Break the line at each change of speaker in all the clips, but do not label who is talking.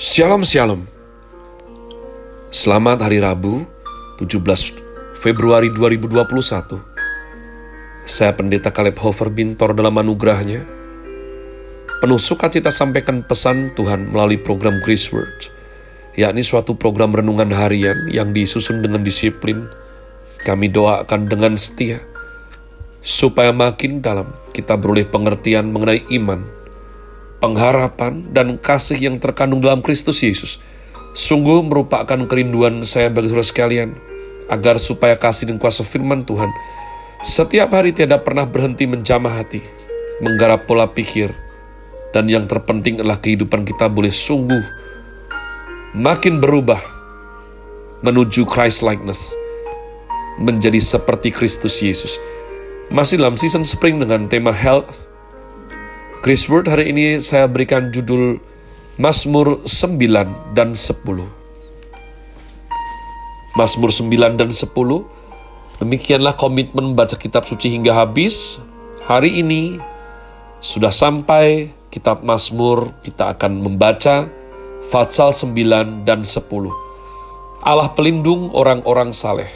Shalom Shalom. Selamat Hari Rabu 17 Februari 2021 Saya Pendeta Kaleb Hofer Bintor dalam anugerahnya. Penuh sukacita sampaikan pesan Tuhan melalui program Grace Word yakni suatu program renungan harian yang disusun dengan disiplin. Kami doakan dengan setia supaya makin dalam kita beroleh pengertian mengenai iman pengharapan, dan kasih yang terkandung dalam Kristus Yesus sungguh merupakan kerinduan saya bagi saudara sekalian, agar supaya kasih dan kuasa firman Tuhan setiap hari tidak pernah berhenti menjamah hati, menggarap pola pikir, dan yang terpenting adalah kehidupan kita boleh sungguh makin berubah menuju Christ likeness, menjadi seperti Kristus Yesus. Masih dalam season spring dengan tema health, Chris Word hari ini saya berikan judul Mazmur 9 dan 10. Mazmur 9 dan 10. Demikianlah komitmen baca kitab suci hingga habis. Hari ini sudah sampai kitab Mazmur, kita akan membaca Fatsal 9 dan 10. Allah pelindung orang-orang saleh.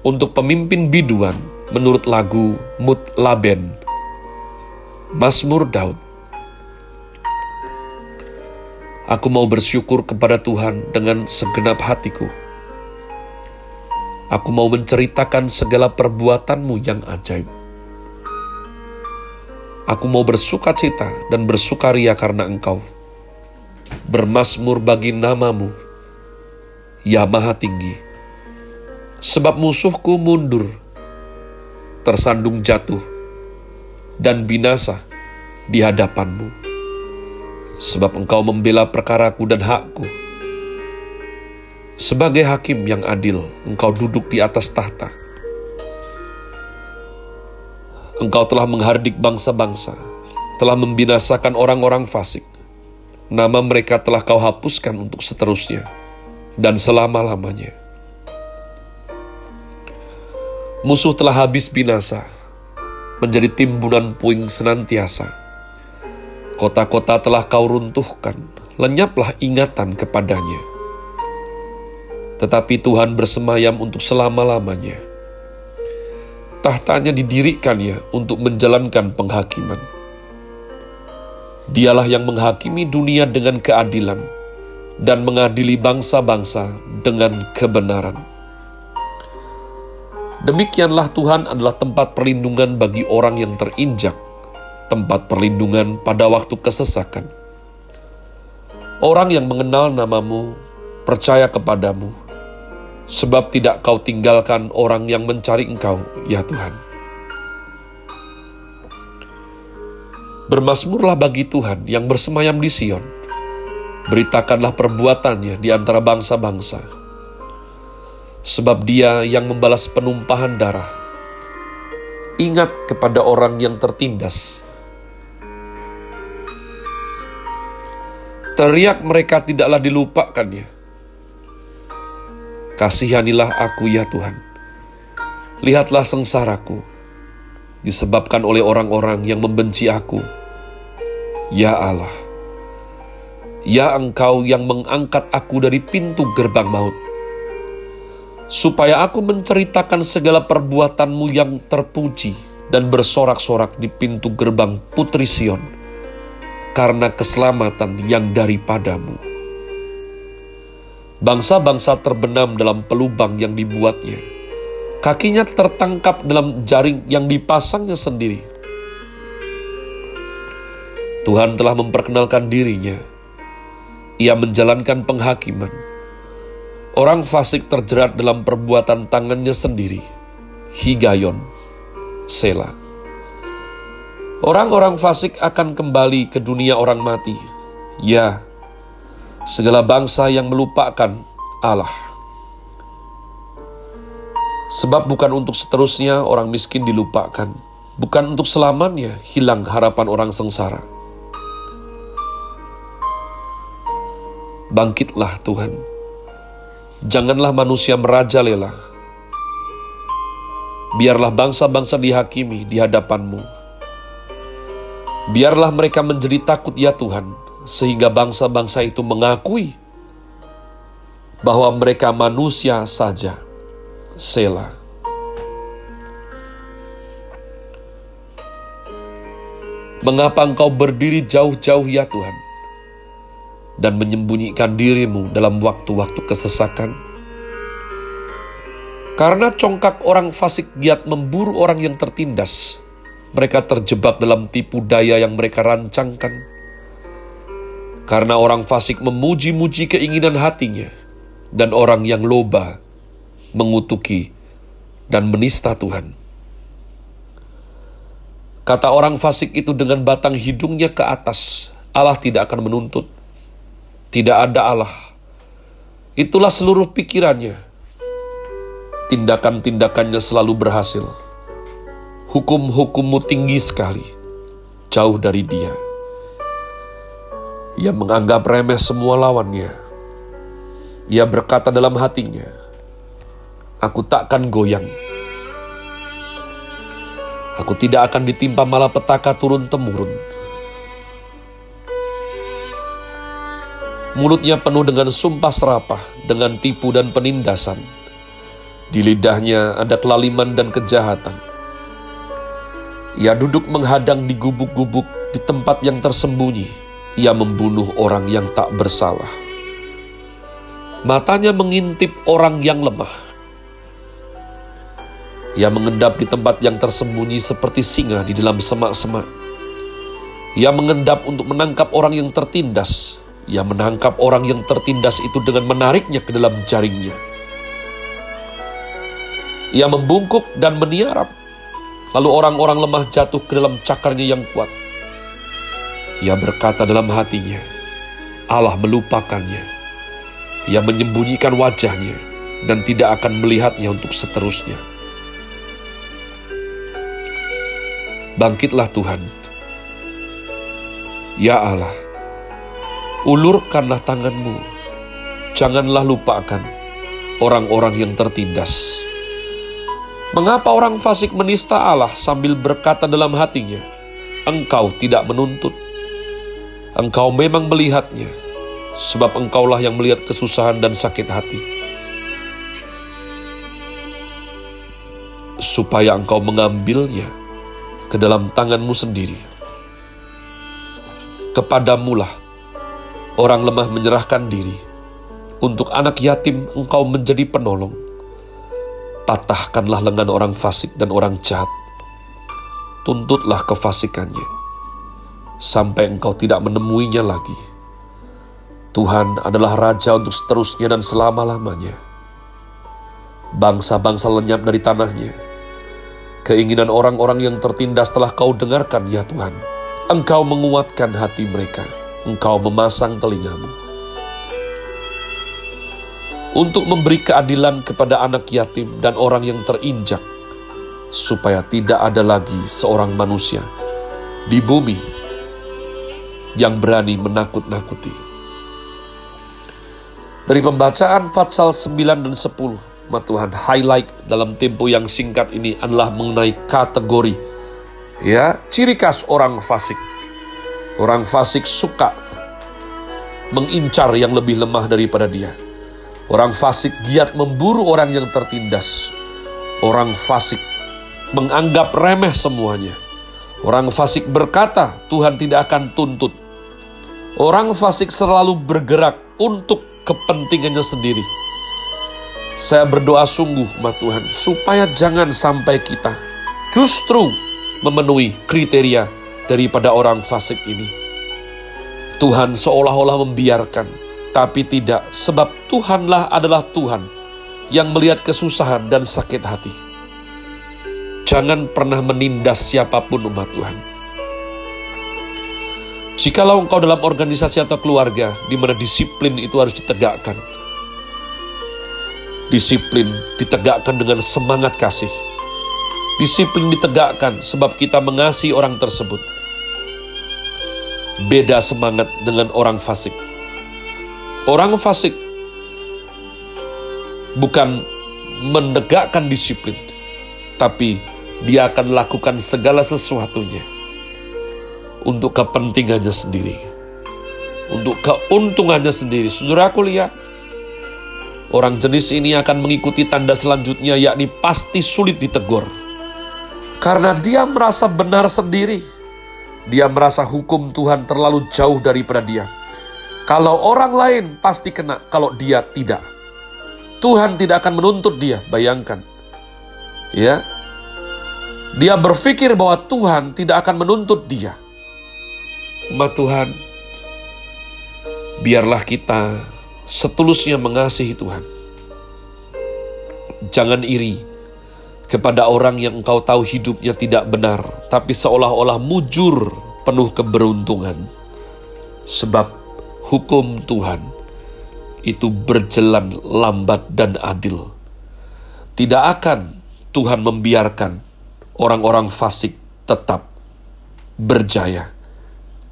Untuk pemimpin biduan menurut lagu Mutlaben Mazmur Daud Aku mau bersyukur kepada Tuhan dengan segenap hatiku. Aku mau menceritakan segala perbuatanmu yang ajaib. Aku mau bersuka cita dan bersukaria karena engkau. Bermasmur bagi namamu, ya maha tinggi. Sebab musuhku mundur, tersandung jatuh, dan binasa di hadapanmu. Sebab engkau membela perkaraku dan hakku. Sebagai hakim yang adil, engkau duduk di atas tahta. Engkau telah menghardik bangsa-bangsa, telah membinasakan orang-orang fasik. Nama mereka telah kau hapuskan untuk seterusnya dan selama-lamanya. Musuh telah habis binasa, menjadi timbunan puing senantiasa. Kota-kota telah kau runtuhkan, lenyaplah ingatan kepadanya. Tetapi Tuhan bersemayam untuk selama-lamanya. Tahtanya didirikannya untuk menjalankan penghakiman. Dialah yang menghakimi dunia dengan keadilan dan mengadili bangsa-bangsa dengan kebenaran. Demikianlah Tuhan adalah tempat perlindungan bagi orang yang terinjak, tempat perlindungan pada waktu kesesakan. Orang yang mengenal namamu percaya kepadamu, sebab tidak kau tinggalkan orang yang mencari engkau, ya Tuhan. Bermasmurlah bagi Tuhan yang bersemayam di Sion. Beritakanlah perbuatannya di antara bangsa-bangsa sebab dia yang membalas penumpahan darah. Ingat kepada orang yang tertindas. Teriak mereka tidaklah dilupakannya. Kasihanilah aku ya Tuhan. Lihatlah sengsaraku, disebabkan oleh orang-orang yang membenci aku. Ya Allah, ya Engkau yang mengangkat aku dari pintu gerbang maut supaya aku menceritakan segala perbuatanmu yang terpuji dan bersorak-sorak di pintu gerbang Putri Sion, karena keselamatan yang daripadamu. Bangsa-bangsa terbenam dalam pelubang yang dibuatnya. Kakinya tertangkap dalam jaring yang dipasangnya sendiri. Tuhan telah memperkenalkan dirinya. Ia menjalankan penghakiman Orang fasik terjerat dalam perbuatan tangannya sendiri. Higayon, Sela. Orang-orang fasik akan kembali ke dunia orang mati. Ya, segala bangsa yang melupakan Allah. Sebab bukan untuk seterusnya orang miskin dilupakan, bukan untuk selamanya hilang harapan orang sengsara. Bangkitlah Tuhan Janganlah manusia merajalela. Biarlah bangsa-bangsa dihakimi di hadapanmu. Biarlah mereka menjadi takut ya Tuhan, sehingga bangsa-bangsa itu mengakui bahwa mereka manusia saja. Selah. Mengapa engkau berdiri jauh-jauh ya Tuhan? Dan menyembunyikan dirimu dalam waktu-waktu kesesakan? Karena congkak orang fasik giat memburu orang yang tertindas, mereka terjebak dalam tipu daya yang mereka rancangkan. Karena orang fasik memuji-muji keinginan hatinya, dan orang yang loba mengutuki dan menista Tuhan. Kata orang fasik itu dengan batang hidungnya ke atas, Allah tidak akan menuntut. Tidak ada Allah. Itulah seluruh pikirannya. Tindakan-tindakannya selalu berhasil. Hukum-hukummu tinggi sekali, jauh dari dia. Ia menganggap remeh semua lawannya. Ia berkata dalam hatinya, Aku takkan goyang Aku tidak akan ditimpa malapetaka turun-temurun. Mulutnya penuh dengan sumpah serapah, dengan tipu dan penindasan. Di lidahnya ada kelaliman dan kejahatan. Ia duduk menghadang di gubuk-gubuk di tempat yang tersembunyi. Ia membunuh orang yang tak bersalah. Matanya mengintip orang yang lemah ia mengendap di tempat yang tersembunyi seperti singa di dalam semak-semak. Ia mengendap untuk menangkap orang yang tertindas. Ia menangkap orang yang tertindas itu dengan menariknya ke dalam jaringnya. Ia membungkuk dan meniarap. Lalu orang-orang lemah jatuh ke dalam cakarnya yang kuat. Ia berkata dalam hatinya, Allah melupakannya. Ia menyembunyikan wajahnya dan tidak akan melihatnya untuk seterusnya. Bangkitlah Tuhan. Ya Allah, ulurkanlah tanganmu. Janganlah lupakan orang-orang yang tertindas. Mengapa orang fasik menista Allah sambil berkata dalam hatinya, Engkau tidak menuntut. Engkau memang melihatnya, sebab engkaulah yang melihat kesusahan dan sakit hati. Supaya engkau mengambilnya ke dalam tanganmu sendiri. Kepadamulah orang lemah menyerahkan diri. Untuk anak yatim engkau menjadi penolong. Patahkanlah lengan orang fasik dan orang jahat. Tuntutlah kefasikannya. Sampai engkau tidak menemuinya lagi. Tuhan adalah Raja untuk seterusnya dan selama-lamanya. Bangsa-bangsa lenyap dari tanahnya Keinginan orang-orang yang tertindas telah kau dengarkan ya Tuhan. Engkau menguatkan hati mereka. Engkau memasang telingamu. Untuk memberi keadilan kepada anak yatim dan orang yang terinjak. Supaya tidak ada lagi seorang manusia di bumi yang berani menakut-nakuti. Dari pembacaan Fatsal 9 dan 10, Ma Tuhan highlight dalam tempo yang singkat ini adalah mengenai kategori ya ciri khas orang fasik. Orang fasik suka mengincar yang lebih lemah daripada dia. Orang fasik giat memburu orang yang tertindas. Orang fasik menganggap remeh semuanya. Orang fasik berkata, Tuhan tidak akan tuntut. Orang fasik selalu bergerak untuk kepentingannya sendiri saya berdoa sungguh, Ma Tuhan, supaya jangan sampai kita justru memenuhi kriteria daripada orang fasik ini. Tuhan seolah-olah membiarkan, tapi tidak, sebab Tuhanlah adalah Tuhan yang melihat kesusahan dan sakit hati. Jangan pernah menindas siapa pun umat Tuhan. Jikalau engkau dalam organisasi atau keluarga di mana disiplin itu harus ditegakkan, Disiplin ditegakkan dengan semangat kasih. Disiplin ditegakkan sebab kita mengasihi orang tersebut. Beda semangat dengan orang fasik. Orang fasik bukan menegakkan disiplin, tapi dia akan lakukan segala sesuatunya untuk kepentingannya sendiri. untuk keuntungannya sendiri. Saudaraku lihat, orang jenis ini akan mengikuti tanda selanjutnya yakni pasti sulit ditegur. Karena dia merasa benar sendiri. Dia merasa hukum Tuhan terlalu jauh daripada dia. Kalau orang lain pasti kena, kalau dia tidak. Tuhan tidak akan menuntut dia, bayangkan. Ya. Dia berpikir bahwa Tuhan tidak akan menuntut dia. Umat Tuhan, biarlah kita setulusnya mengasihi Tuhan. Jangan iri kepada orang yang engkau tahu hidupnya tidak benar, tapi seolah-olah mujur penuh keberuntungan. Sebab hukum Tuhan itu berjalan lambat dan adil. Tidak akan Tuhan membiarkan orang-orang fasik tetap berjaya.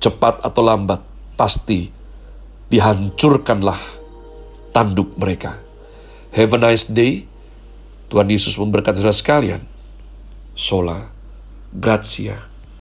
Cepat atau lambat, pasti dihancurkanlah tanduk mereka. Have a nice day. Tuhan Yesus memberkati saudara sekalian. Sola, Gracia.